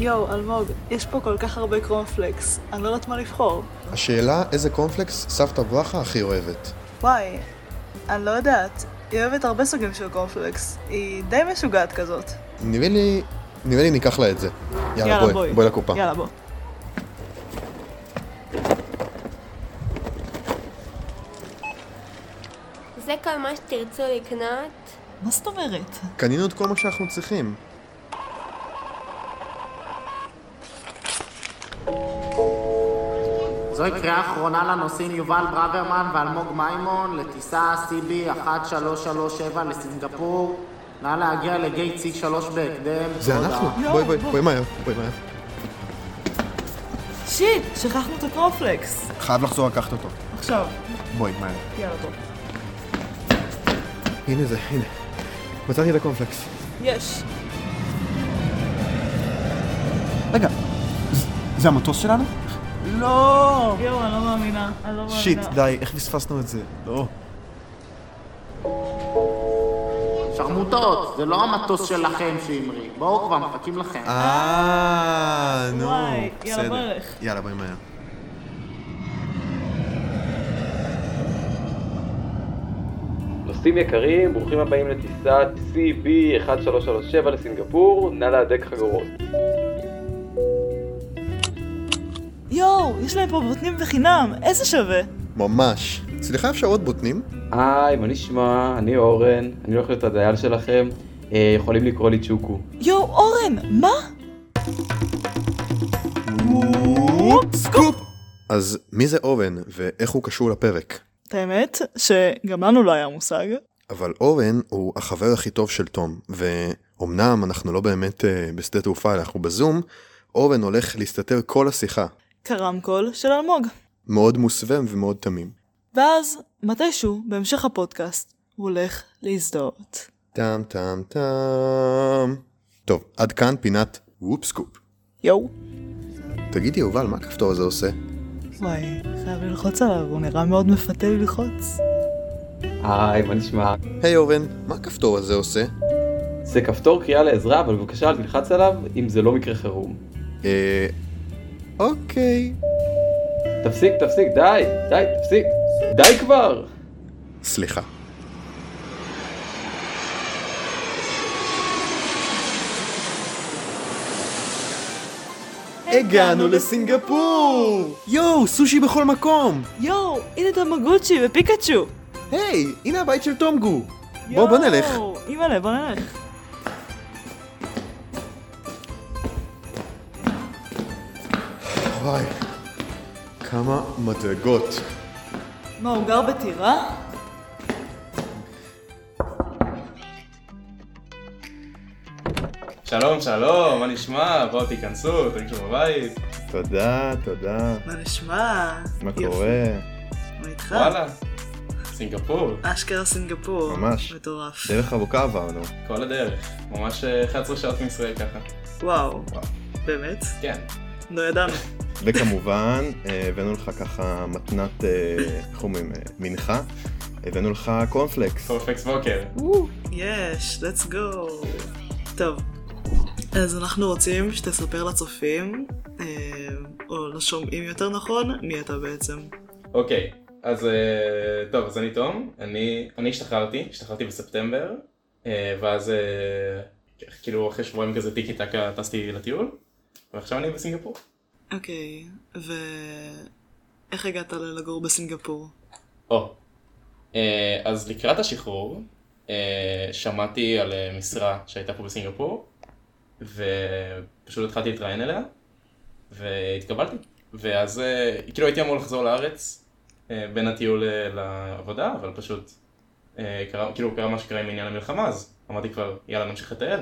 יואו, אלמוג, יש פה כל כך הרבה קרונפלקס, אני לא יודעת מה לבחור. השאלה איזה קורנפלקס סבתא ברכה הכי אוהבת. וואי, אני לא יודעת. היא אוהבת הרבה סוגים של קורנפלקס. היא די משוגעת כזאת. נראה לי, נראה לי ניקח לה את זה. יאללה, יאללה, בואי, בואי. בואי לקופה. יאללה, בוא. זה כל מה שתרצו לקנות? מה זאת אומרת? קנינו את כל מה שאנחנו צריכים. זוהי קריאה אחרונה לנוסעים יובל ברוורמן ואלמוג מימון לטיסה CB 1337 לסינגפור. נא להגיע לגייט C3 בהקדם. זה. אנחנו. בואי, בואי, בוא. בואי מהר, בואי מהר. שיט, שכחנו את הקרונפלקס. חייב לחזור לקחת אותו. עכשיו, בואי, מהר. יאללה, בוא. הנה זה, הנה. מצאתי את הקורנפלקס. יש. רגע, זה המטוס שלנו? לא! יואו, אני לא מאמינה. אני לא מאמינה. שיט, די, איך פספסנו את זה? לא. שרמוטות, זה לא המטוס שלכם שהמריא. בואו כבר, מחכים לכם. אה, נו, בסדר. יאללה, בואי מהר. נוסעים יקרים, ברוכים הבאים לטיסת CB1337 לסינגפור, נא להדק חגורות. יואו, יש להם פה בוטנים בחינם, איזה שווה. ממש. סליחה, אפשר עוד בוטנים? היי, מה נשמע? אני אורן, אני הולך להיות הדייל שלכם, אה, יכולים לקרוא לי צ'וקו. יואו, אורן, מה? סקופ! אז מי זה אורן, ואיך הוא קשור לפרק? את האמת, שגם לנו לא היה מושג. אבל אורן הוא החבר הכי טוב של תום, ואומנם אנחנו לא באמת uh, בשדה תעופה, אנחנו בזום, אורן הולך להסתתר כל השיחה. כרמקול של אלמוג. מאוד מוסווה ומאוד תמים. ואז, מתישהו, בהמשך הפודקאסט, הוא הולך להזדהות. טם טם טם. טוב, עד כאן פינת וופ סקופ. יואו. תגידי יובל, מה הכפתור הזה עושה? וואי, חייב ללחוץ עליו, הוא נראה מאוד מפתה ללחוץ. היי, מה נשמע? היי אורן, מה הכפתור הזה עושה? זה כפתור קריאה לעזרה, אבל בבקשה אל תלחץ עליו אם זה לא מקרה חירום. אה... אוקיי. תפסיק, תפסיק, די, די, תפסיק, די כבר! סליחה. הגענו לסינגפור! יואו, סושי בכל מקום! יואו, הנה תמגוצ'י ופיקאצ'ו! היי, הנה הבית של תומגו! בוא, בוא נלך. יואו, אימא'לה, בוא נלך. וואי, כמה מדרגות. מה, הוא גר בטירה? שלום, שלום, מה נשמע? בואו תיכנסו, תרגישו בבית. תודה, תודה. מה נשמע? מה. קורה? מה איתך? וואלה, סינגפור, אשכרה סינגפור. ממש. מטורף. דרך ארוכה עברנו. כל הדרך. ממש אה, 11 שעות מישראל ככה. וואו. וואו. באמת? כן. לא ידענו. וכמובן, אה, הבאנו לך ככה מתנת, אה, איך אומרים, אה, מנחה. הבאנו לך קורנפלקס. פרפקס בוקר. יש, let's go. טוב, אז אנחנו רוצים שתספר לצופים, או לשומעים יותר נכון, מי אתה בעצם. אוקיי, אז טוב, אז אני תום, אני, אני השתחררתי, השתחררתי בספטמבר, ואז כאילו אחרי שבועיים כזה טיקי טקה טסתי לטיול, ועכשיו אני בסינגפור. אוקיי, ואיך הגעת לגור בסינגפור? או, אה, אז לקראת השחרור, אה, שמעתי על אה, משרה שהייתה פה בסינגפור, ופשוט התחלתי להתראיין אליה, והתקבלתי. ואז כאילו הייתי אמור לחזור לארץ בין הטיול לעבודה, אבל פשוט קרה, כאילו קרה מה שקרה עם עניין המלחמה, אז אמרתי כבר, יאללה נמשיך לטייל,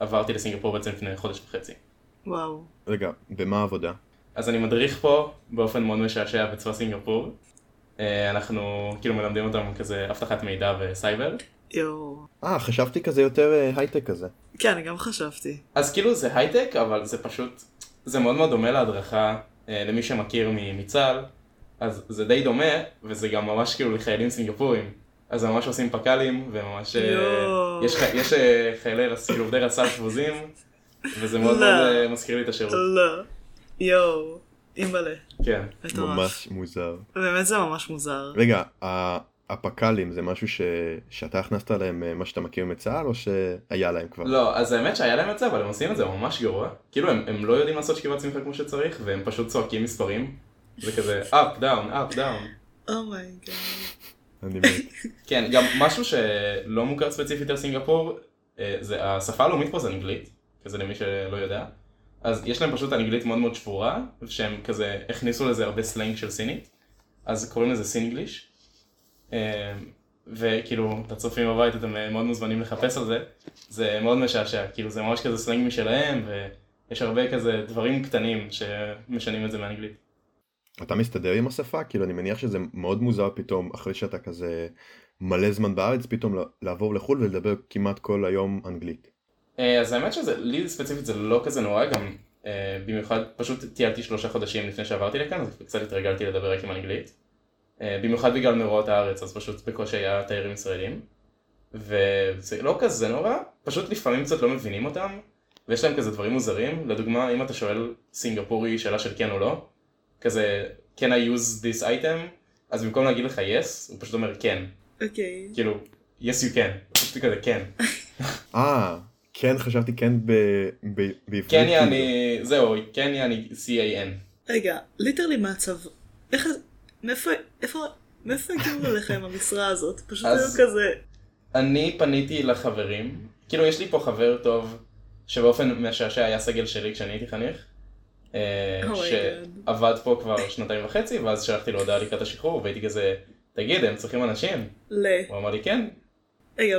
ועברתי לסינגפור בעצם לפני חודש וחצי. וואו. רגע, במה העבודה? אז אני מדריך פה באופן מאוד משעשע בצבא סינגפור. אה, אנחנו כאילו מלמדים אותם כזה אבטחת מידע וסייבר. יואו. אה, חשבתי כזה יותר אה, הייטק כזה. כן, אני גם חשבתי. אז כאילו זה הייטק, אבל זה פשוט, זה מאוד מאוד דומה להדרכה אה, למי שמכיר מצה"ל, אז זה די דומה, וזה גם ממש כאילו לחיילים סינגפורים. אז הם ממש עושים פק"לים, וממש... יואו. יש, יש חיילי כאילו עובדי רס"ל שבוזים, וזה מאוד לא. מאוד אה, מזכיר לי את השירות. לא. יואו, אימא'לה. כן. ממש מוזר. באמת זה ממש מוזר. רגע, הפק"לים זה משהו ש... שאתה הכנסת להם אה, מה שאתה מכיר מצה"ל או שהיה להם כבר? לא, אז האמת שהיה להם את זה, אבל הם עושים את זה ממש גרוע. כאילו הם, הם לא יודעים לעשות שכיבת צמיחה כמו שצריך, והם פשוט צועקים מספרים. זה כזה up, down, up, down. oh my god. אני מת. כן, גם משהו שלא מוכר ספציפית על סינגפור, אה, זה השפה הלאומית פה זה אנגלית, כזה למי שלא יודע. אז יש להם פשוט אנגלית מאוד מאוד שבורה, שהם כזה הכניסו לזה הרבה סלנג של סינית, אז קוראים לזה סינגליש. אה, וכאילו, את הצופים בבית אתם אה, מאוד מוזמנים לחפש על זה, זה מאוד משעשע, כאילו זה ממש כזה סלנג משלהם, ויש הרבה כזה דברים קטנים שמשנים את זה מאנגלית. אתה מסתדר עם השפה? כאילו אני מניח שזה מאוד מוזר פתאום אחרי שאתה כזה מלא זמן בארץ פתאום לעבור לחו"ל ולדבר כמעט כל היום אנגלית. אה, אז האמת שזה, לי ספציפית זה לא כזה נורא, גם אה, במיוחד פשוט טיילתי שלושה חודשים לפני שעברתי לכאן, אז קצת התרגלתי לדבר רק עם אנגלית. אה, במיוחד בגלל מאורעות הארץ, אז פשוט בקושי היה תיירים ישראלים. וזה לא כזה נורא, פשוט לפעמים קצת לא מבינים אותם, ויש להם כזה דברים מוזרים, לדוגמה אם אתה שואל סינגפורי שאלה של כן או לא, כזה can I use this item, אז במקום להגיד לך yes, הוא פשוט אומר כן, אוקיי. כאילו yes you can, פשוט כזה כן. אה, כן חשבתי כן ב... ב... בעברית. כן כאילו. יעני, זהו, כן יעני C-A-N. רגע, ליטרלי מהצב... איך... מאיפה... איפה... מאיפה הגיעו אליך עם המשרה הזאת? פשוט היו כזה... אני פניתי לחברים, כאילו יש לי פה חבר טוב, שבאופן משעשע היה סגל שלי כשאני הייתי חניך, אה, Oh שעבד פה כבר שנתיים וחצי, ואז שלחתי לו הודעה לקראת השחרור, והייתי כזה, תגיד, הם צריכים אנשים? ל... הוא אמר לי כן, רגע,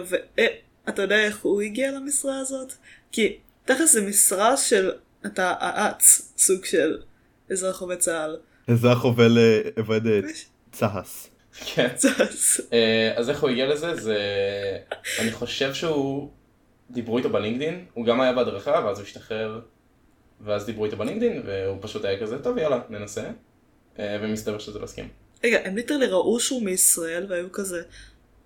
ואתה יודע איך הוא הגיע למשרה הזאת? כי תכל'ס זה משרה של... אתה האץ, סוג של אזרח עובד צה"ל. אזרח עובד אה, עובד אה, צה"ס. כן. צה"ס. אה, אז איך הוא הגיע לזה? זה... אני חושב שהוא... דיברו איתו בלינקדין, הוא גם היה בהדרכה, ואז הוא השתחרר, ואז דיברו איתו בלינקדין, והוא פשוט היה כזה, טוב יאללה, ננסה. ומסתבר שזה לא הסכים. רגע, הם ליטרלי ראו שהוא מישראל והיו כזה...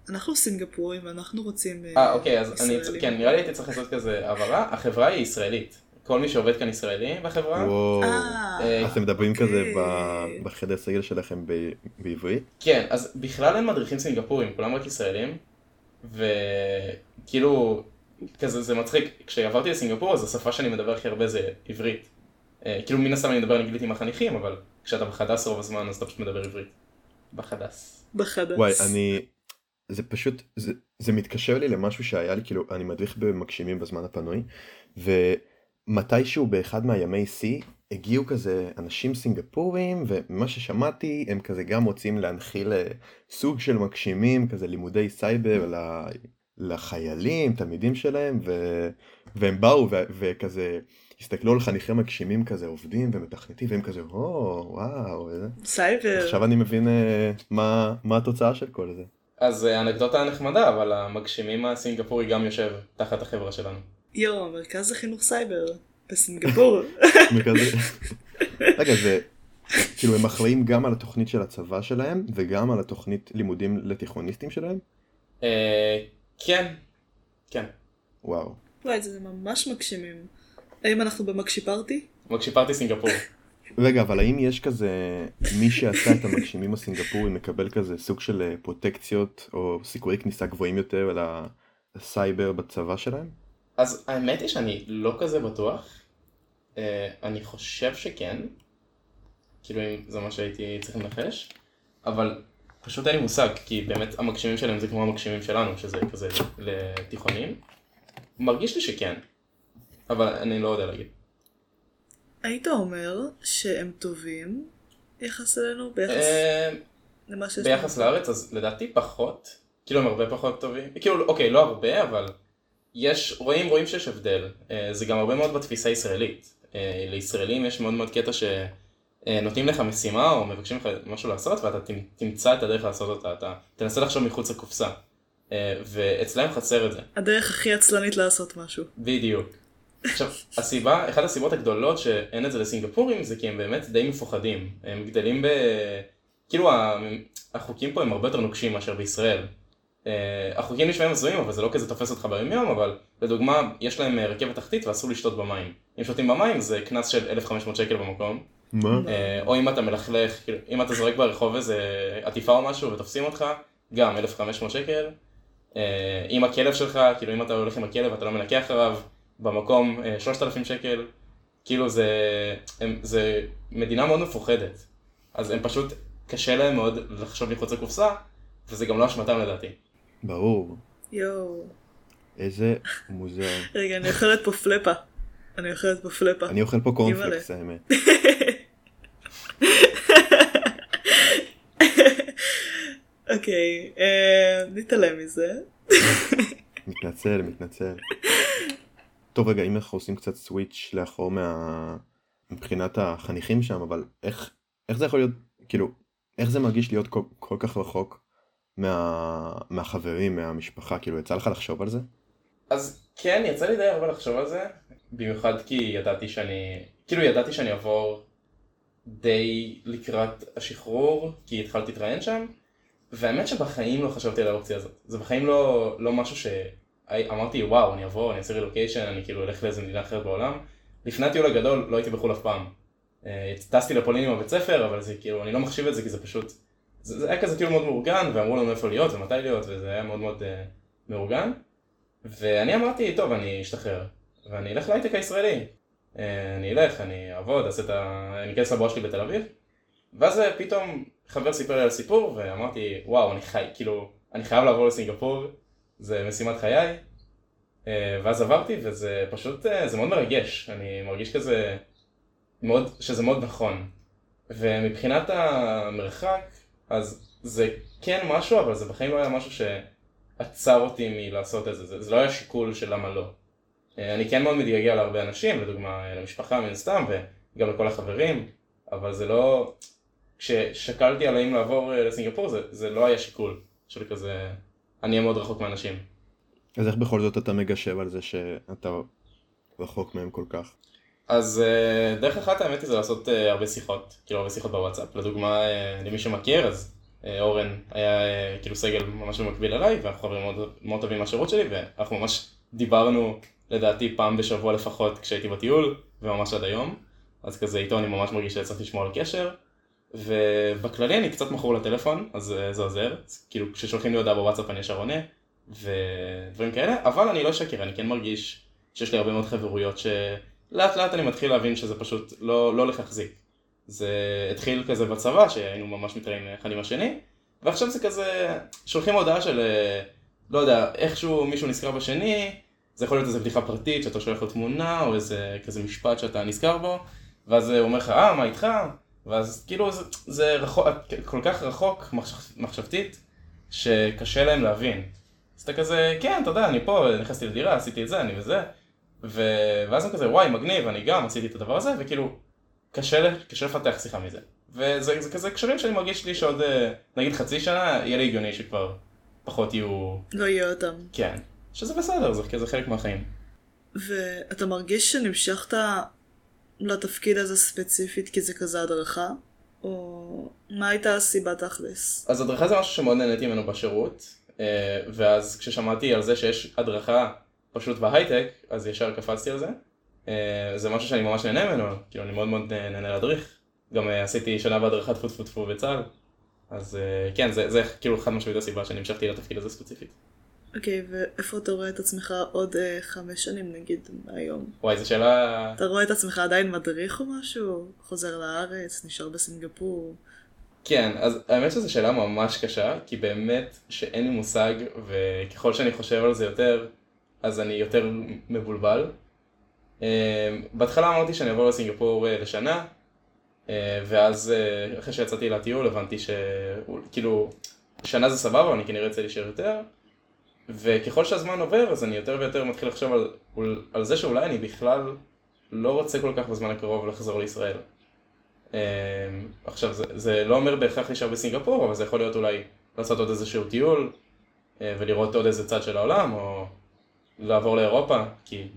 אנחנו סינגפורים ואנחנו רוצים... אה, אוקיי, אז אני, ישראלים." כן, נראה לי הייתי צריך לעשות כזה הבהרה, החברה היא ישראלית. כל מי שעובד כאן ישראלי בחברה. וואו. אה, אה, אז אתם מדברים אוקיי. כזה בחדר סגל שלכם ב- בעברית? כן, אז בכלל אין מדריכים סינגפורים, כולם רק ישראלים. וכאילו, כזה זה מצחיק, כשעברתי לסינגפור אז השפה שאני מדבר הכי הרבה זה עברית. אה, כאילו מן הסתם אני מדבר אנגלית עם החניכים, אבל כשאתה בחדס רוב הזמן אז אתה פשוט מדבר עברית. בחדס. בחדש. וואי, אני... זה פשוט, זה, זה מתקשר לי למשהו שהיה לי, כאילו, אני מדריך במגשימים בזמן הפנוי, ומתישהו באחד מהימי שיא, הגיעו כזה אנשים סינגפורים, וממה ששמעתי, הם כזה גם רוצים להנחיל אה, סוג של מגשימים, כזה לימודי סייבר. לחיילים, תלמידים שלהם, ו... והם באו ו... וכזה הסתכלו על חניכי מגשימים כזה עובדים ומתכנתים, והם כזה, או, וואו. סייבר. עכשיו אני מבין אה, מה, מה התוצאה של כל זה. אז אה, אנקדוטה נחמדה, אבל המגשימים הסינגפורי גם יושב תחת החברה שלנו. יואו, המרכז לחינוך סייבר. בסינגפור. מרכז- רגע, זה... כאילו הם אחראים גם על התוכנית של הצבא שלהם וגם על התוכנית לימודים לתיכוניסטים שלהם? אה, כן, כן. וואו. וואי, זה ממש מגשימים. האם אנחנו במגשיפרטי? מגשיפרתי סינגפור. רגע, אבל האם יש כזה, מי שעשה את המגשימים הסינגפורים מקבל כזה סוג של אה, פרוטקציות או סיכויי כניסה גבוהים יותר על הסייבר בצבא שלהם? אז האמת היא שאני לא כזה בטוח. אה, אני חושב שכן. כאילו אם זה מה שהייתי צריך לנחש. אבל פשוט אין לי מושג, כי באמת המגשימים שלהם זה כמו המגשימים שלנו, שזה כזה לתיכונים. מרגיש לי שכן. אבל אני לא יודע להגיד. היית אומר שהם טובים יחס אלינו ביחס אה, למה שיש ביחס? לארץ אז לדעתי פחות. כאילו הם הרבה פחות טובים. כאילו אוקיי לא הרבה אבל יש רואים רואים שיש הבדל. אה, זה גם הרבה מאוד בתפיסה הישראלית. אה, לישראלים יש מאוד מאוד קטע שנותנים לך משימה או מבקשים לך משהו לעשות ואתה תמ- תמצא את הדרך לעשות אותה. אתה תנסה לחשוב מחוץ לקופסה. אה, ואצלם חסר את זה. הדרך הכי עצלנית לעשות משהו. בדיוק. עכשיו, הסיבה, אחת הסיבות הגדולות שאין את זה לסינגפורים זה כי הם באמת די מפוחדים. הם גדלים ב... כאילו החוקים פה הם הרבה יותר נוקשים מאשר בישראל. אה, החוקים נשמעים הזויים, אבל זה לא כזה תופס אותך ביום יום, אבל לדוגמה, יש להם אה, רכבת תחתית ואסור לשתות במים. אם שותים במים זה קנס של 1,500 שקל במקום. מה? אה, או אם אתה מלכלך, כאילו, אם אתה זורק ברחוב איזה עטיפה או משהו ותופסים אותך, גם 1,500 שקל. אם הכלב שלך, כאילו אם אתה הולך עם הכלב ואתה לא מנקה אחריו, במקום אה, 3,000 שקל. כאילו זה, הם, זה מדינה מאוד מפוחדת. אז הם פשוט, קשה להם מאוד לחשוב מחוץ לקופסה, וזה גם לא אשמתם לדעתי. ברור. יואו. איזה מוזר. רגע, אני אוכלת פה פלפה. אני אוכלת פה פלפה. אני אוכל פה קורנפלקס האמת. אוקיי, אה, נתעלם מזה. מתנצל, מתנצל. טוב רגע, אם אנחנו עושים קצת סוויץ' לאחור מה... מבחינת החניכים שם, אבל איך, איך זה יכול להיות, כאילו, איך זה מרגיש להיות כל, כל כך רחוק מה... מהחברים, מהמשפחה, כאילו, יצא לך לחשוב על זה? אז כן, יצא לי די הרבה לחשוב על זה, במיוחד כי ידעתי שאני, כאילו ידעתי שאני אעבור די לקראת השחרור, כי התחלתי להתראיין שם, והאמת שבחיים לא חשבתי על האופציה הזאת. זה בחיים לא, לא משהו שאמרתי, וואו, אני אבוא, אני אעשה רילוקיישן, אני כאילו אלך לאיזה מדינה אחרת בעולם. לפני הטיול הגדול לא הייתי בחו"ל אף פעם. אה, טסתי לפולין עם הבית ספר, אבל זה כאילו, אני לא מחשיב את זה כי זה פשוט, זה, זה היה כזה כאילו מאוד מאורגן, ואמרו לנו איפה להיות ומתי להיות, וזה היה מאוד מאוד uh, מאורגן. ואני אמרתי, טוב, אני אשתחרר, ואני אלך להייטק הישראלי. אה, אני אלך, אני אעבוד, אעשה את ה... אני אכנס לבואה שלי בתל אביב. ואז פתאום חבר סיפר לי על סיפור, ואמרתי, וואו, אני חי, כאילו, אני חייב לעבור לסינגפור, זה משימת חיי. אה, ואז עברתי, וזה פשוט, זה מאוד מרגש, אני מרגיש כזה, מאוד, שזה מאוד נכון. ומבחינת המרחק, אז זה כן משהו, אבל זה בחיים לא היה משהו ש... עצר אותי מלעשות את זה, זה, זה לא היה שיקול של למה לא. אה, אני כן מאוד מתגעגע להרבה אנשים, לדוגמה אה, למשפחה מן הסתם, וגם לכל החברים, אבל זה לא... כששקלתי על האם לעבור אה, לסינגפור, זה, זה לא היה שיקול של כזה, אני אהיה מאוד רחוק מאנשים. אז איך בכל זאת אתה מגשב על זה שאתה רחוק מהם כל כך? אז דרך אחת האמת היא זה לעשות הרבה שיחות, כאילו הרבה שיחות בוואטסאפ. לדוגמה, למי שמכיר, אז אה, אורן היה אה, כאילו סגל ממש במקביל אליי, ואנחנו חברים מאוד, מאוד טובים מהשירות שלי, ואנחנו ממש דיברנו לדעתי פעם בשבוע לפחות כשהייתי בטיול, וממש עד היום. אז כזה איתו אני ממש מרגיש שצריך לשמור על קשר. ובכללי אני קצת מכור לטלפון, אז אה, זה עוזר. כאילו כששולחים לי הודעה בוואטסאפ אני ישר עונה, ודברים כאלה, אבל אני לא שקר, אני כן מרגיש שיש לי הרבה מאוד חברויות שלאט לאט אני מתחיל להבין שזה פשוט לא, לא הולך להחזיק. זה התחיל כזה בצבא, שהיינו ממש מתראים אחד עם השני, ועכשיו זה כזה, שולחים הודעה של, אה, לא יודע, איכשהו מישהו נזכר בשני, זה יכול להיות איזה בדיחה פרטית שאתה שולח לו תמונה, או איזה כזה משפט שאתה נזכר בו, ואז הוא אומר לך, אה, מה איתך? ואז כאילו זה, זה רחוק, כל כך רחוק מחשב, מחשבתית, שקשה להם להבין. אז אתה כזה, כן, אתה יודע, אני פה, נכנסתי לדירה, עשיתי את זה, אני וזה, ו... ואז הם כזה, וואי, מגניב, אני גם עשיתי את הדבר הזה, וכאילו, קשה, קשה לפתח שיחה מזה. וזה זה כזה קשרים שאני מרגיש לי שעוד אה, נגיד חצי שנה יהיה לי הגיוני שכבר פחות יהיו... לא יהיה אותם. כן. שזה בסדר, זה, זה חלק מהחיים. ואתה מרגיש שנמשכת לתפקיד הזה ספציפית כי זה כזה הדרכה? או מה הייתה הסיבה תכלס? אז הדרכה זה משהו שמאוד נהניתי ממנו בשירות, אה, ואז כששמעתי על זה שיש הדרכה פשוט בהייטק, אז ישר קפצתי על זה. אה, זה משהו שאני ממש נהנה ממנו, כאילו אני מאוד מאוד נהנה להדריך. גם אה, עשיתי שנה בהדרכת טפו טפו טפו בצה"ל. אז כן, זה, זה כאילו חד משמעית הסיבה שאני המשכתי לתפקיד הזה ספציפית. אוקיי, okay, ואיפה אתה רואה את עצמך עוד uh, חמש שנים נגיד מהיום? וואי, זו שאלה... אתה רואה את עצמך עדיין מדריך או משהו? חוזר לארץ? נשאר בסינגפור? כן, אז האמת שזו שאלה ממש קשה, כי באמת שאין לי מושג, וככל שאני חושב על זה יותר, אז אני יותר מבולבל. אמ, בהתחלה אמרתי שאני אעבור לסינגפור אה, לשנה, אה, ואז אה, אחרי שיצאתי לטיול הבנתי שכאילו שנה זה סבבה, אני כנראה אצא להישאר יותר, וככל שהזמן עובר אז אני יותר ויותר מתחיל לחשוב על, על זה שאולי אני בכלל לא רוצה כל כך בזמן הקרוב לחזור לישראל. אמ, עכשיו זה, זה לא אומר בהכרח להישאר בסינגפור, אבל זה יכול להיות אולי לעשות עוד איזשהו טיול ולראות עוד איזה צד של העולם, או לעבור לאירופה, כי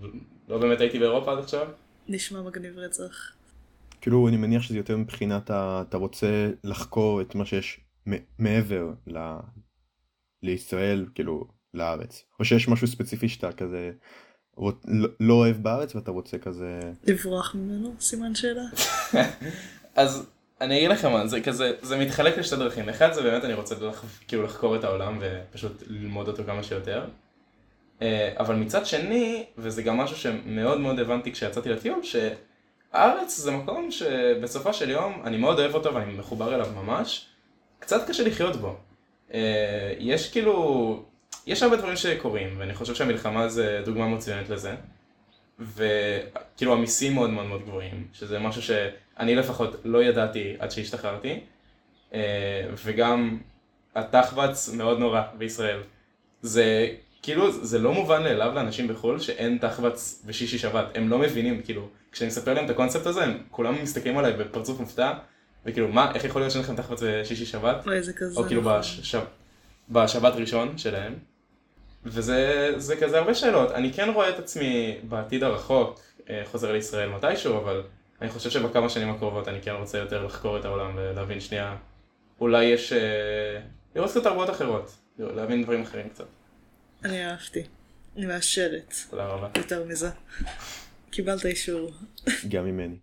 לא באמת הייתי באירופה עד עכשיו. נשמע מגניב רצח. כאילו אני מניח שזה יותר מבחינת ה... אתה רוצה לחקור את מה שיש מעבר ל... לישראל, כאילו, לארץ? או שיש משהו ספציפי שאתה כזה רוצ- לא- לא אוהב בארץ ואתה רוצה כזה... לברוח ממנו? סימן שאלה. אז אני אגיד לכם מה, זה כזה, זה מתחלק לשתי דרכים. אחד זה באמת אני רוצה לח, כאילו לחקור את העולם ופשוט ללמוד אותו כמה שיותר. אה, אבל מצד שני, וזה גם משהו שמאוד מאוד הבנתי כשיצאתי לטיול, שהארץ זה מקום שבסופו של יום אני מאוד אוהב אותו ואני מחובר אליו ממש. קצת קשה לחיות בו. אה, יש כאילו, יש הרבה דברים שקורים, ואני חושב שהמלחמה זה דוגמה מצוינת לזה. וכאילו המיסים מאוד מאוד מאוד גבוהים, שזה משהו שאני לפחות לא ידעתי עד שהשתחררתי, אה, וגם התחבץ מאוד נורא בישראל. זה כאילו, זה לא מובן מאליו לאנשים בחו"ל שאין תחבץ בשישי שבת, הם לא מבינים, כאילו, כשאני מספר להם את הקונספט הזה, הם כולם מסתכלים עליי בפרצוף מופתע, וכאילו, מה, איך יכול להיות שאין לכם תחבץ בשישי שבת? אוי, זה כזה. או כאילו נכון. בש... בשבת ראשון שלהם. וזה זה כזה הרבה שאלות. אני כן רואה את עצמי בעתיד הרחוק אה, חוזר לישראל מתישהו, אבל אני חושב שבכמה שנים הקרובות אני כן רוצה יותר לחקור את העולם ולהבין שנייה, אולי יש... אה, לראות קצת תרבויות אחרות, להבין דברים אחרים קצת. אני אהבתי. אני מאשרת. תודה רבה. יותר מזה. קיבלת אישור. גם ממני.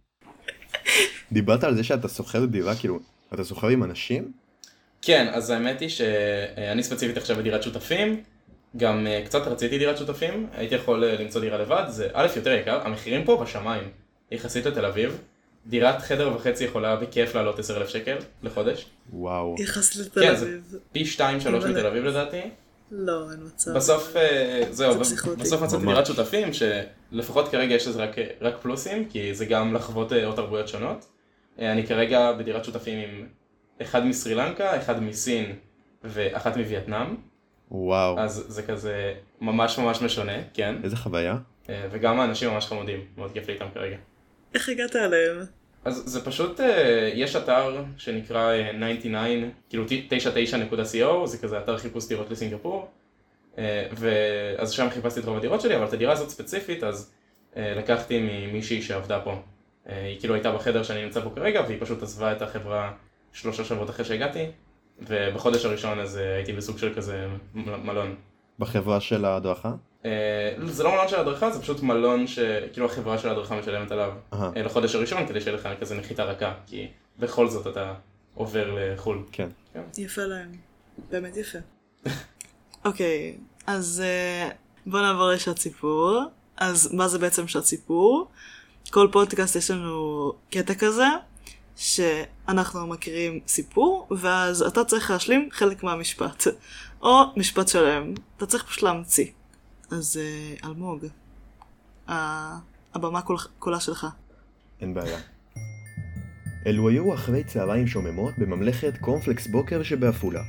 דיברת על זה שאתה שוכר דירה, כאילו, אתה שוכר עם אנשים? כן, אז האמת היא שאני ספציפית עכשיו בדירת שותפים, גם אה, קצת רציתי דירת שותפים, הייתי יכול אה, למצוא דירה לבד, זה א' יותר יקר, המחירים פה בשמיים, יחסית לתל אביב, דירת חדר וחצי יכולה בכיף לעלות 10,000 שקל לחודש, וואו. יחסית לתל כן, זה- אביב. פי 2-3 אבל- מתל אביב לדעתי, לא, אין מצב. בסוף, אה, זהו, זה. בסוף מצאתי. דירת שותפים, שלפחות כרגע יש לזה רק, רק פלוסים, כי זה גם לחוות עוד תרבויות שונות. אני כרגע בדירת שותפים עם אחד מסרי לנקה, אחד מסין ואחת מווייטנאם, וואו. אז זה כזה ממש ממש משונה, כן, איזה חוויה. אה, וגם האנשים ממש חמודים, מאוד כיף לי איתם כרגע. איך הגעת אליהם? אז זה פשוט, אה, יש אתר שנקרא אה, 99, כאילו 99.co, זה כזה אתר חיפוש דירות לסינגפור, אה, ואז שם חיפשתי את רוב הדירות שלי, אבל את הדירה הזאת ספציפית, אז אה, לקחתי ממישהי שעבדה פה. אה, היא כאילו הייתה בחדר שאני נמצא פה כרגע, והיא פשוט עזבה את החברה שלושה שבועות אחרי שהגעתי, ובחודש הראשון אז הייתי בסוג של כזה מלון. בחברה של ההדרכה? אה, זה לא מלון של הדרכה, זה פשוט מלון שכאילו החברה של ההדרכה משלמת עליו. אה, לחודש הראשון כדי שיהיה לך כזה נחיתה רכה, כי בכל זאת אתה עובר לחו"ל. כן. יפה להם. באמת יפה. אוקיי, אז אה, בוא נעבור לשעת סיפור. אז מה זה בעצם שעת סיפור? כל פודקאסט יש לנו קטע כזה, שאנחנו מכירים סיפור, ואז אתה צריך להשלים חלק מהמשפט. או משפט שלם. אתה צריך פשוט להמציא. אז אה, אלמוג, הבמה כול- כולה שלך. אין בעיה. אלו היו אחרי צהריים שוממות בממלכת קורנפלקס בוקר שבעפולה.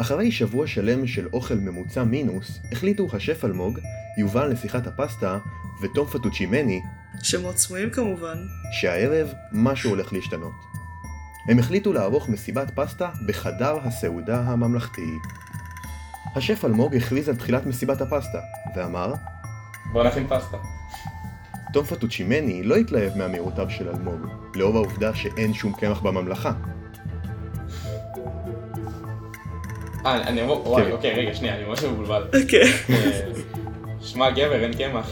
אחרי שבוע שלם של אוכל ממוצע מינוס, החליטו השף אלמוג, יובל לשיחת הפסטה ותום פטוצ'ימני שמות סמויים כמובן. שהערב משהו הולך להשתנות. הם החליטו לערוך מסיבת פסטה בחדר הסעודה הממלכתי. השף אלמוג הכריז על תחילת מסיבת הפסטה, ואמר, בוא נכין פסטה. תום פטוצ'ימני לא התלהב מאמירותיו של אלמוג, לאור העובדה שאין שום קמח בממלכה. אה, אני אמור, וואי, כן. אוקיי, רגע, שנייה, אני ממש מבולבל. אוקיי. אה, שמע גבר, אין קמח.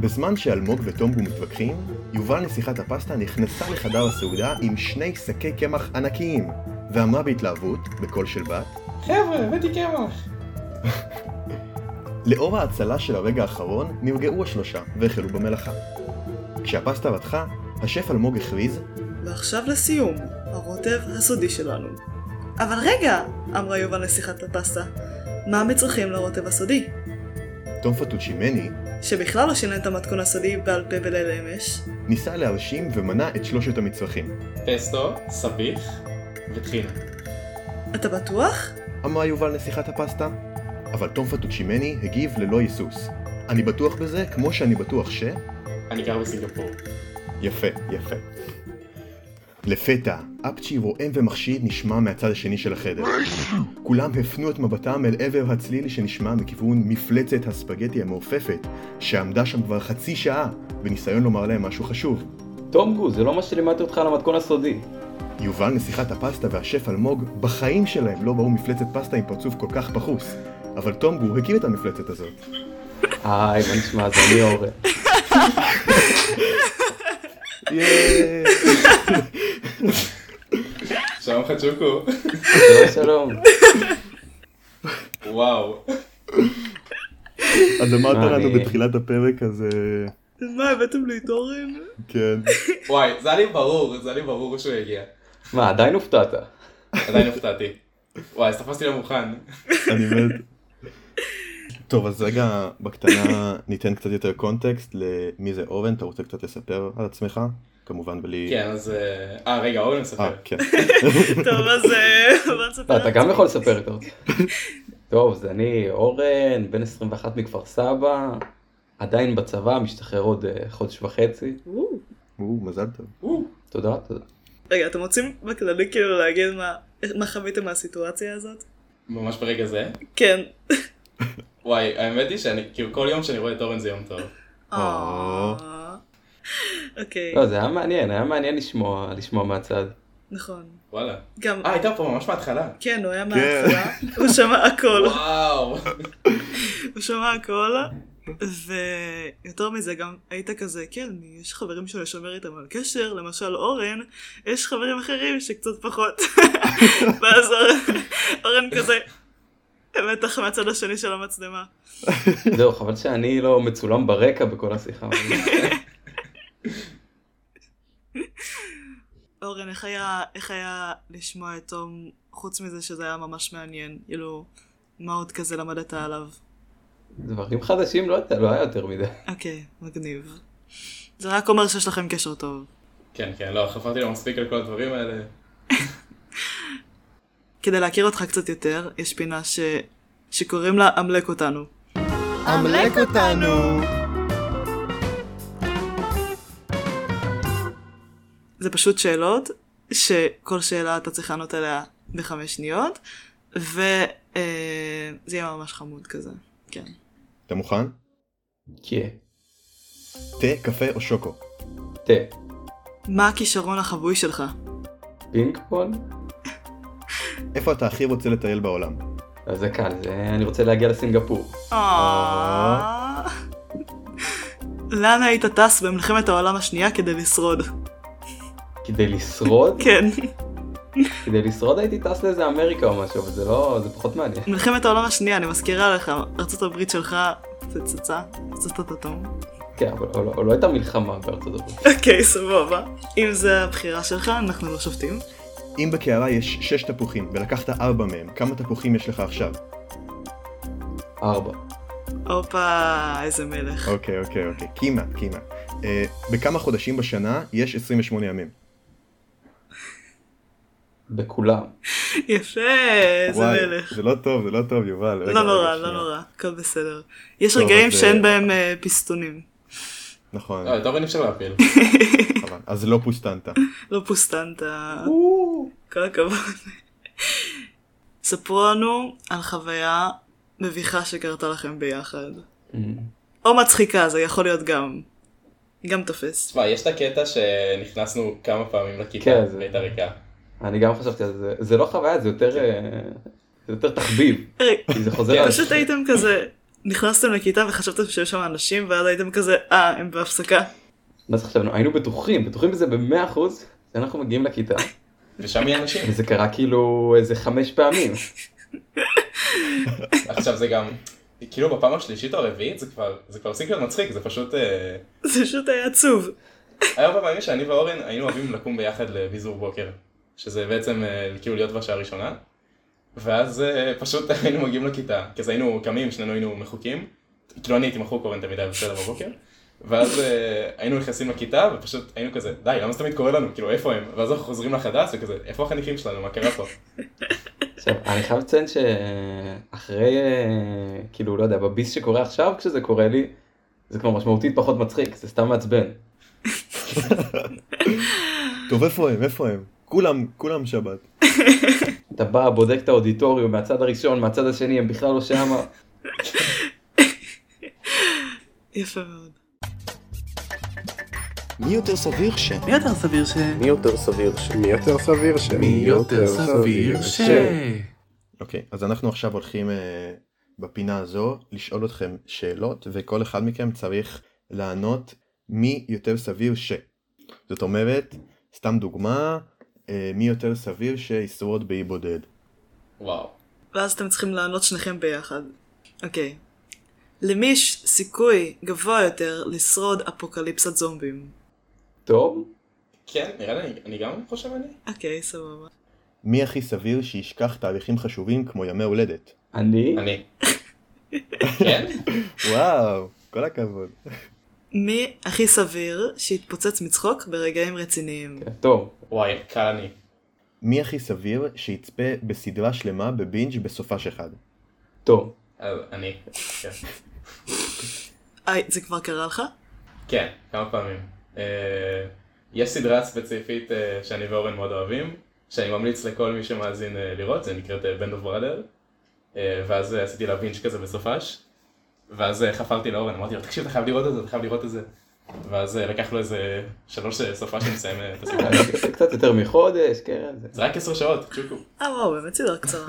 בזמן שאלמוג וטומבו מתווכחים, יובל נסיכת הפסטה נכנסה לחדר הסעודה עם שני שקי קמח ענקיים, ואמרה בהתלהבות, בקול של בת, חבר'ה, הבאתי קמח. לאור ההצלה של הרגע האחרון, נרגעו השלושה והחלו במלאכה. כשהפסטה רתחה, השף אלמוג הכריז, ועכשיו לסיום, הרוטב הסודי שלנו. אבל רגע! אמרה יובל לשיחת הפסטה. מה המצרכים לרוטב הסודי? תום פטוצ'ימני שבכלל לא שינה את המתכון הסודי בעל פה בליל אמש. ניסה להרשים ומנה את שלושת המצרכים. פסטו, סביח וטחינה. אתה בטוח? אמרה יובל נסיכת הפסטה. אבל תום פטוצ'ימני הגיב ללא היסוס. אני בטוח בזה כמו שאני בטוח ש... אני גר בסינגפור. יפה, יפה. לפתע, אפצ'י רועם ומחשיד נשמע מהצד השני של החדר. כולם הפנו את מבטם אל עבר הצליל שנשמע מכיוון מפלצת הספגטי המעופפת, שעמדה שם כבר חצי שעה, בניסיון לומר להם משהו חשוב. תום גו, זה לא מה שלימדתי אותך על המתכון הסודי. יובל נסיכת הפסטה והשף אלמוג בחיים שלהם לא ראו מפלצת פסטה עם פרצוף כל כך פחוס. אבל תום גור הקים את המפלצת הזאת. היי, מה נשמע? זה אני אורן. שלום חצ'וקו. שלום, שלום. וואו. אז אמרת מה, לנו בתחילת הפרק אז אה, מה, הבאתם לי את אורן? כן. וואי, זה היה לי ברור, זה היה לי ברור שהוא יגיע. מה, עדיין הופתעת? עדיין הופתעתי. וואי, אז תפסתי לא מוכן. אני מת. טוב אז רגע בקטנה ניתן קצת יותר קונטקסט למי זה אורן אתה רוצה קצת לספר על עצמך כמובן בלי. כן, אז... אה, אה, רגע, אורן אה, מספר. כן. טוב, אז אה, בוא נספר. אתה גם יכול לספר את זה. טוב, זה אני אורן, בן 21 מכפר סבא, עדיין בצבא, משתחרר עוד אה, חודש וחצי. או, מזל טוב. תודה, תודה. רגע, אתם רוצים בכללי כאילו להגיד מה- מה חוויתם מהסיטואציה הזאת? ממש ברגע זה. כן. וואי, האמת היא שאני, כאילו כל יום שאני רואה את אורן זה יום טוב. אוקיי, לא, זה היה מעניין, היה מעניין לשמוע, לשמוע מהצד. נכון. וואלה. גם, אה, הייתה פה ממש מההתחלה. כן, הוא היה מההתחלה, הוא שמע הכל, וואו. הוא שמע הכל, ויותר מזה גם היית כזה, כן, יש חברים שאני שומר איתם על קשר, למשל אורן, יש חברים אחרים שקצת פחות, ואז אורן- אורן כזה, בטח מהצד השני של המצלמה. זהו, חבל שאני לא מצולם ברקע בכל השיחה. אורן, איך היה, איך היה לשמוע את תום, חוץ מזה שזה היה ממש מעניין, כאילו, מה עוד כזה למדת עליו? דברים חדשים לא יודע, לא היה יותר מדי. אוקיי, מגניב. זה רק אומר שיש לכם קשר טוב. כן, כן, לא, חפרתי לו מספיק על כל הדברים האלה. כדי להכיר אותך קצת יותר, יש פינה ש... שקוראים לה אמלק אותנו. אמלק אותנו! זה פשוט שאלות, שכל שאלה אתה צריך לענות עליה בחמש שניות, וזה יהיה ממש חמוד כזה, כן. אתה מוכן? כן. תה, קפה או שוקו? תה. מה הכישרון החבוי שלך? פינג פונג? איפה אתה הכי רוצה לטייל בעולם? אז זה קל, זה... אני רוצה להגיע לסינגפור. אה. לאן היית טס במלחמת העולם השנייה כדי לשרוד? כדי לשרוד? כן. כדי לשרוד הייתי טס לאיזה אמריקה או משהו, אבל זה לא... זה פחות מעניין. מלחמת העולם השנייה, אני מזכירה לך, ארצות הברית שלך פצצה, פצצת אטום. כן, אבל אבל- אבל לא הייתה מלחמה בארצות הברית. אוקיי, סבבה. אם זה הבחירה שלך, אנחנו לא שופטים. אם בקערה יש שש תפוחים ולקחת ארבע מהם, כמה תפוחים יש לך עכשיו? ארבע. הופה, איזה מלך. אוקיי, אוקיי, אוקיי. כמעט, כמעט. אה, בכמה חודשים בשנה יש 28 ימים? בכולם. יפה, איזה מלך. זה לא טוב, זה לא טוב, יובל. לא נורא, לא. נורא, הכל בסדר. יש רגעים שאין אה, בהם אה, פיסטונים. נכון, לא, את אורן אפשר להפיל. אז לא פוסטנטה. לא פוסטנט. כל הכבוד. ספרו לנו על חוויה מביכה שקרתה לכם ביחד. Mm. או מצחיקה, זה יכול להיות גם. גם תופס. תשמע, יש את הקטע שנכנסנו כמה פעמים לכיתה כן, והייתה ריקה. אני גם חשבתי על זה. זה לא חוויה, זה יותר... אה, זה יותר תחביב. רגע, כי זה חוזר על... פשוט הייתם כזה, נכנסתם לכיתה וחשבתם שיש שם אנשים, ואז הייתם כזה, אה, הם בהפסקה. מה זה חשבנו? היינו בטוחים, בטוחים בזה במאה אחוז, שאנחנו מגיעים לכיתה. ושם יהיה אנשים. וזה קרה כאילו איזה חמש פעמים. עכשיו זה גם, כאילו בפעם השלישית או הרביעית זה כבר, זה כבר הפסיק להיות מצחיק, זה פשוט, אה, זה פשוט היה עצוב. היה הרבה פעמים שאני ואורן היינו אוהבים לקום ביחד לביזור בוקר, שזה בעצם אה, כאילו להיות בשעה הראשונה, ואז אה, פשוט היינו מגיעים לכיתה, כי אז היינו קמים, שנינו היינו מחוקים, כאילו אני הייתי מחוק, אורן תמיד היה בסדר בבוקר, ואז אה, היינו נכנסים לכיתה ופשוט היינו כזה, די, למה זה תמיד קורה לנו, כאילו איפה הם, ואז אנחנו חוזרים לחדש וכזה, איפה החניכים שלנו, מה קרה פה? עכשיו, אני חייב לציין שאחרי, כאילו, לא יודע, בביס שקורה עכשיו, כשזה קורה לי, זה כבר משמעותית פחות מצחיק, זה סתם מעצבן. טוב, איפה הם? איפה הם? כולם, כולם שבת. אתה בא, בודק את האודיטוריום מהצד הראשון, מהצד השני, הם בכלל לא שמה. יפה מאוד. מי יותר סביר ש... מי יותר סביר ש... מי יותר סביר ש... מי יותר סביר ש... מי יותר סביר ש... אוקיי, אז אנחנו עכשיו הולכים אה, בפינה הזו לשאול אתכם שאלות, וכל אחד מכם צריך לענות מי יותר סביר ש... זאת אומרת, סתם דוגמה, מי יותר סביר שישרוד באי בודד. וואו. ואז אתם צריכים לענות שניכם ביחד. אוקיי. למי יש סיכוי גבוה יותר לשרוד אפוקליפסת זומבים? טוב, כן, נראה לי, אני גם חושב אני. אוקיי, סבבה. מי הכי סביר שישכח תהליכים חשובים כמו ימי הולדת? אני, אני. כן? וואו, כל הכבוד. מי הכי סביר שיתפוצץ מצחוק ברגעים רציניים? כן, טוב, וואי, קל אני. מי הכי סביר שיצפה בסדרה שלמה בבינג' בסופש אחד? טוב. אז אני. כן. היי, זה כבר קרה לך? כן, כמה פעמים. אה, יש סדרה ספציפית אה, שאני ואורן מאוד אוהבים, שאני ממליץ לכל מי שמאזין אה, לראות, זה נקראת בנד אוף בראדר. ואז אה, עשיתי לה בינץ' כזה בסופש. ואז אה, חפרתי לאורן, אמרתי לו, תקשיב, אתה חייב לראות את זה, אתה חייב לראות את זה. ואז אה, לקח לו איזה שלוש לסיים אה, את הסדרה. זה קצת יותר מחודש, כן. זה- זה רק עשר שעות, צ'וקו. אה וואו, באמת סדרה קצרה.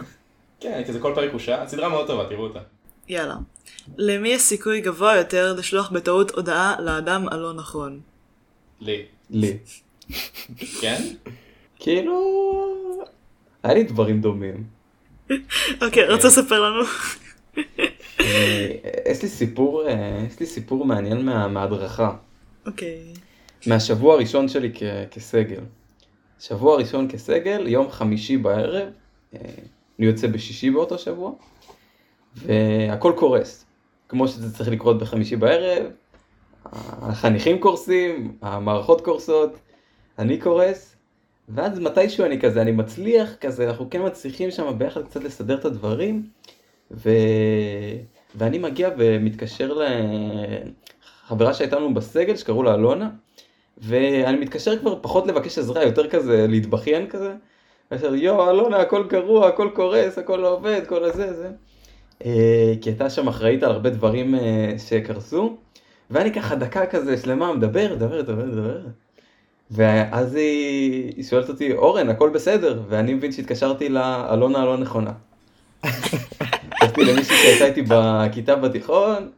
כן, כזה כל פרק הוא שעה, סדרה מאוד טובה, תראו אותה. יאללה. למי יש סיכוי גבוה יותר לשלוח בטעות הודעה לאדם הלא נכון? לי. לי. כן? כאילו... היה לי דברים דומים. אוקיי, רוצה לספר לנו? אה, יש לי סיפור, אה, יש לי סיפור מעניין מה- מההדרכה. אוקיי. מהשבוע הראשון שלי כ- כסגל. שבוע ראשון כסגל, יום חמישי בערב, אה, אני יוצא בשישי באותו שבוע, והכל קורס. כמו שזה צריך לקרות בחמישי בערב, החניכים קורסים, המערכות קורסות, אני קורס, ואז מתישהו אני כזה, אני מצליח כזה, אנחנו כן מצליחים שם ביחד קצת לסדר את הדברים, ו... ואני מגיע ומתקשר לחברה שהייתה לנו בסגל, שקראו לה אלונה, ואני מתקשר כבר פחות לבקש עזרה, יותר כזה להתבכיין כזה. ואני אומר, יואו, אלונה, הכל גרוע, הכל קורס, הכל לא עובד, כל הזה, זה. אה, כי הייתה שם אחראית על הרבה דברים אה, שקרסו. ואני ככה דקה כזה שלמה מדבר, מדבר, מדבר, מדבר. ואז היא, היא שואלת אותי, אורן, הכל בסדר? ואני מבין שהתקשרתי לאלונה הלא נכונה. התקשרתי למישהי שהייתה איתי בכיתה בתיכון,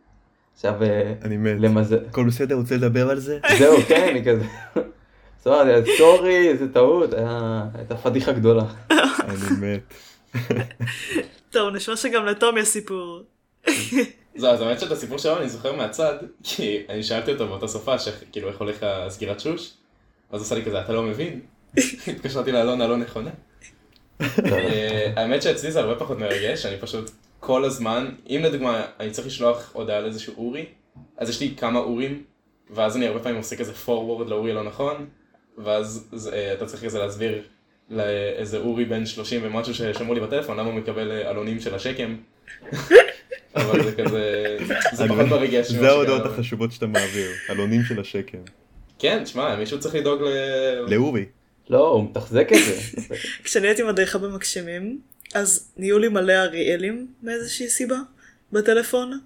עכשיו, אה, אני מת. למזל... הכל בסדר? רוצה לדבר על זה? זהו, כן, אני כזה... סורי, סורי, זה טעות, היה- הייתה פדיחה גדולה. אני מת. טוב, נשמע שגם לתום יש סיפור. זהו, אז האמת שאת הסיפור שלו אני זוכר מהצד, כי אני שאלתי אותו באותה סופה, כאילו איך הולך הסגירת שוש, אז הוא עשה לי כזה, אתה לא מבין? התקשרתי לאלונה הלא נכונה. אה, האמת שאצלי זה הרבה פחות מרגש, אני פשוט כל הזמן, אם לדוגמה אני צריך לשלוח הודעה לאיזשהו אורי, אז יש לי כמה אורים, ואז אני הרבה פעמים עושה כזה forward לאורי הלא נכון, ואז זה, אה, אתה צריך כזה להסביר לאיזה אורי בן 30 ומשהו ששמעו לי בטלפון, למה הוא מקבל אה, עלונים של השקם. אבל זה כזה, זה פחות מרגש. ממה זה ההודעות. החשובות שאתה מעביר, עלונים של השקם. כן, תשמע, מישהו צריך לדאוג ל... לאורי. לא, הוא מתחזק את זה. כשאני הייתי מדריכה במגשימים, אז נהיו לי מלא אריאלים מאיזושהי סיבה בטלפון.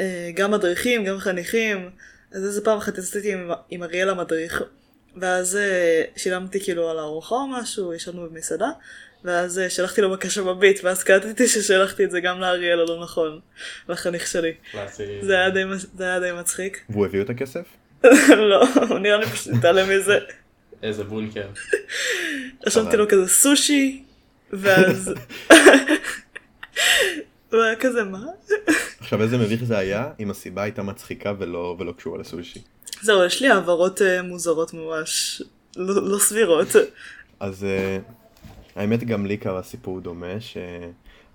אה, גם מדריכים, גם חניכים. אז איזה פעם אחת יצאתי עם, עם אריאל המדריך, ואז אה, שילמתי כאילו על הארוחה או משהו, ישבנו במסעדה, ואז אה, שלחתי לו בקשה בביט, ואז קלטתי ששלחתי את זה גם לאריאל הלא נכון, לחניך שלי. זה היה די, זה היה די מצחיק. והוא הביא את הכסף? לא, הוא נראה לי פשוט התעלם מזה. איזה בונקר. רשמתי לו כזה סושי, ואז... הוא היה כזה מה? עכשיו איזה מביך זה היה אם הסיבה הייתה מצחיקה ולא ולא קשורה לסושי. זהו, יש לי העברות אה, מוזרות ממש, לא לא סבירות. אז אה, האמת גם לי קרה סיפור דומה, ש...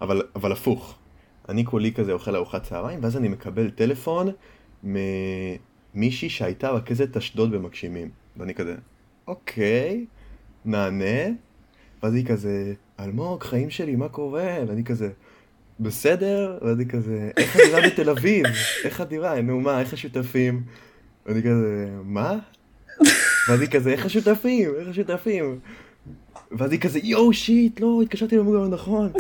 אבל, אבל הפוך. אני כולי כזה אוכל ארוחת צהריים, ואז אני מקבל טלפון ממישהי שהייתה רכזת אשדוד במגשימים. ואני כזה, אוקיי, נענה. ואז היא כזה, אלמוג, חיים שלי, מה קורה? ואני כזה, בסדר? ואז היא כזה, איך הדירה בתל אביב? איך הדירה? נו מה, איך השותפים? ואני כזה, מה? ואז היא כזה, איך השותפים? איך השותפים? ואז היא כזה יואו שיט לא התקשרתי למוגר נכון.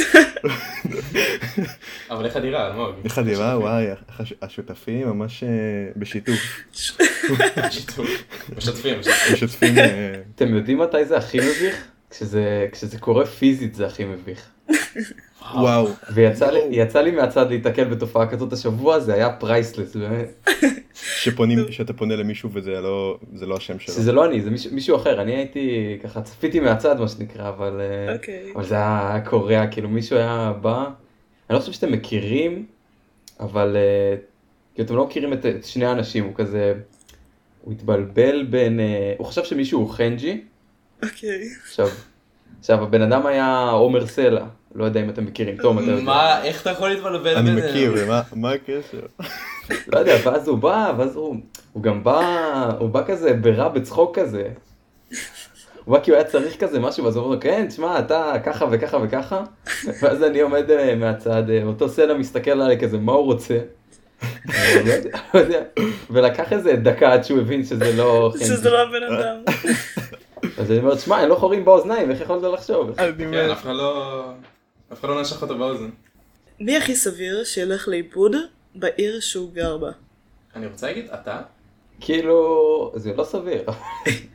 אבל איך הדירה, אלמוג? איך הדירה וואי הש- השותפים ממש אה, בשיתוף. שיתוף. משתפים, משתפים. משתפים. אה, אתם יודעים מתי זה הכי מביך? כשזה, כשזה קורה פיזית זה הכי מביך. וואו. ויצא לי, יצא לי מהצד להיתקל בתופעה כזאת השבוע, זה היה פרייסלס, באמת. שפונים שאתה פונה למישהו וזה לא זה לא השם שלו. שזה לא אני, זה מישהו, מישהו אחר, אני הייתי, ככה צפיתי מהצד מה שנקרא, אבל, אה, אוקיי. אבל זה היה קורע, כאילו מישהו היה בא, אני לא חושב שאתם מכירים, אבל אה, כאילו אתם לא מכירים את, את שני האנשים, הוא כזה, הוא התבלבל בין, אה, הוא חשב שמישהו הוא חנג'י, אוקיי. עכשיו, עכשיו הבן אדם היה עומר סלע, לא יודע אם אתם מכירים, תום אתה יודע. מה, איך אתה יכול להתבלבל אני ביניהם? מכיר מה הקשר? לא יודע, ואז הוא בא, ואז הוא, הוא גם בא, הוא בא כזה ברע בצחוק כזה. הוא בא כי הוא היה צריך כזה משהו, ואז הוא אומר לו, כן, תשמע, אתה ככה וככה וככה. ואז אני עומד אה, מהצד, אה, אותו סלע מסתכל עליי כזה, מה הוא רוצה? לא לא. ולקח איזה דקה עד שהוא הבין שזה לא חנג'י. שזה לא הבן אדם. אז אני אומר, תשמע, אין לו חורים באוזניים, איך יכולת לחשוב? כן, אף אחד לא... אף אחד לא נשך אותו באוזן. מי הכי סביר שילך לאיבוד בעיר שהוא גר בה? אני רוצה להגיד, אתה? כאילו, זה לא סביר.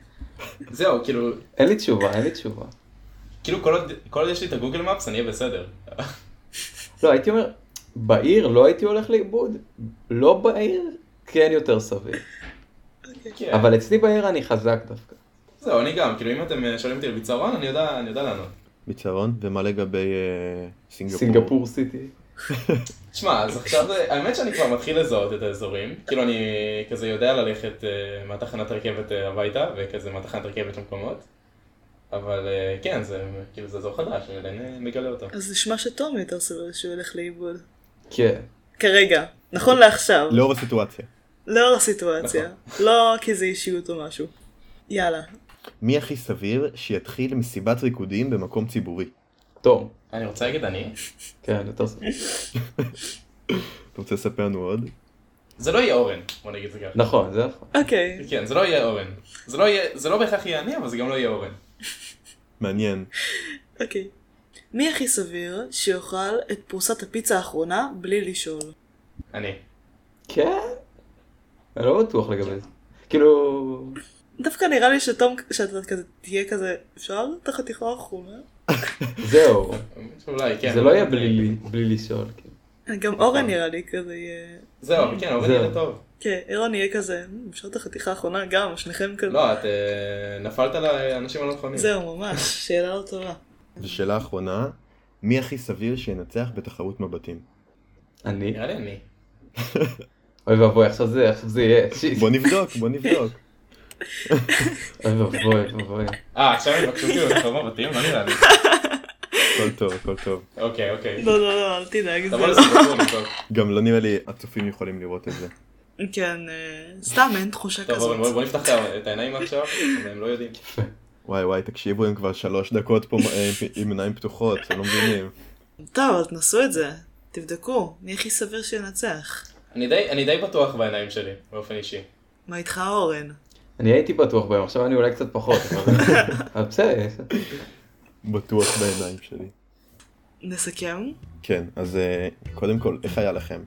זהו, כאילו, אין לי תשובה, אין לי תשובה. כאילו כל עוד כל עוד יש לי את הגוגל מפס, אני אהיה בסדר. לא, הייתי אומר, בעיר לא הייתי הולך לאיבוד, לא בעיר, כן יותר סביר. כן. אבל אצלי בעיר אני חזק דווקא. זהו, אני גם, כאילו אם אתם אה, שואלים אותי על ביצרון, אני יודע אני יודע לענות. ביצרון ומה לגבי אה, סינגפור? סינגפור סיטי. שמע, אז עכשיו, האמת שאני כבר מתחיל לזהות את האזורים. כאילו אני כזה יודע ללכת אה, מהתחנת רכבת הביתה, וכזה מהתחנת רכבת למקומות. אבל כן, זה כאילו זה אזור חדש, אני עדיין מגלה אותו. אז נשמע שתום יותר סביר שהוא ילך לאיבוד. כן. כרגע. נכון לעכשיו. לאור הסיטואציה. לאור הסיטואציה. לא כי זה אישיות או משהו. יאללה. מי הכי סביר שיתחיל מסיבת ריקודים במקום ציבורי? תום. אני רוצה להגיד אני, כן. אתה רוצה לספר לנו עוד? זה לא יהיה אורן, בוא נגיד את זה ככה. נכון, זה נכון. אוקיי. כן, זה לא יהיה אורן. זה לא יהיה, זה לא בהכרח יהיה אני, אבל זה גם לא יהיה אורן. מעניין. אוקיי. מי הכי סביר שיאכל את פרוסת הפיצה האחרונה בלי לשאול? אני. כן? אני לא בטוח לגבי זה. כאילו... דווקא נראה לי שתום, שאתה כזה תהיה כזה, אפשר את החתיכה האחרונה? זהו. אולי, כן. זה לא יהיה בלי לשאול. כן. גם אורן נראה לי כזה יהיה... זהו, כן, אורן. יהיה טוב. כן, אירון יהיה כזה, "מ, אפשר את החתיכה האחרונה גם, שניכם כזה. לא, את אה, נפלת לאנשים הלא נכונים. זהו, ממש, שאלה לא טובה. ושאלה אחרונה, מי הכי סביר שינצח בתחרות מבטים? אני? נראה לי אני. אוי ואבוי, עכשיו זה יהיה. בוא נבדוק, בוא נבדוק. אוי ואבוי, אוי ואבוי. אה, עכשיו הם יבקשו אותי בתחום מבטים? לא נראה לי. הכל טוב, הכל טוב. אוקיי, אוקיי. לא, לא, לא, אל תדאג, לבדוק. גם לא נראה לי הצופים יכולים לראות את זה. כן, אה, סתם אין תחושה טוב, אורן, בוא כזאת. נפתח את העיניים עכשיו, הם לא יודעים. וואי וואי תקשיבו הם כבר שלוש דקות פה אה, עם עיניים פתוחות, הם לא מבינים. טוב, אז תנסו את זה. תבדקו, מי הכי סביר שינצח? אני די בטוח בעיניים שלי, באופן אישי. מה איתך אורן? אני הייתי בטוח בהם, עכשיו אני אולי קצת פחות. אבל- בסדר. בטוח בעיניים שלי. נסכם? כן, אז אה, קודם כל, איך היה לכם?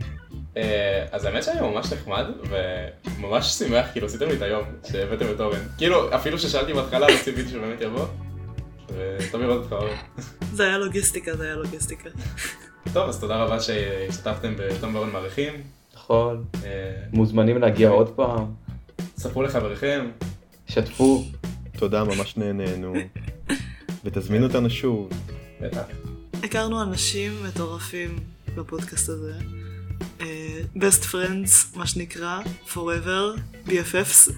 אה, אז האמת שהיה ממש נחמד, וממש שמח, כאילו עשיתם לי את היום, שהבאתם את אורן. כאילו, אפילו ששאלתי בהתחלה, לא ציפיתי שהוא באמת יבוא. וטוב לראות אותך אורן. זה היה לוגיסטיקה, זה היה לוגיסטיקה. טוב, אז תודה רבה שהשתתפתם בתום ואורן מעריכים. נכון. אה, מוזמנים להגיע עוד פעם. ספרו לחבריכם. שתפו. תודה, ממש נהנינו. ותזמינו אותנו שוב. בטח. הכרנו אנשים מטורפים בפודקאסט הזה. אה, best friends, מה שנקרא, forever, BFFs.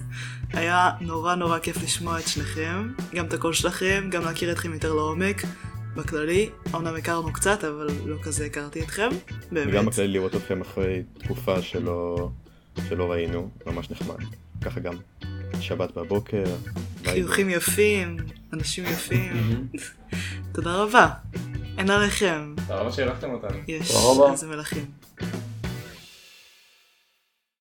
היה נורא נורא כיף לשמוע את שניכם, גם את הקול שלכם, גם להכיר אתכם יותר לעומק. בכללי, אמנם הכרנו קצת, אבל לא כזה הכרתי אתכם, באמת. וגם בכלל לראות אתכם אחרי תקופה שלא, שלא ראינו, ממש נחמד. ככה גם שבת בבוקר. חיוכים יפים, אנשים יפים. תודה רבה. אין עליכם. תודה רבה שאירחתם אותנו. יש, תודה רבה. איזה מלכים.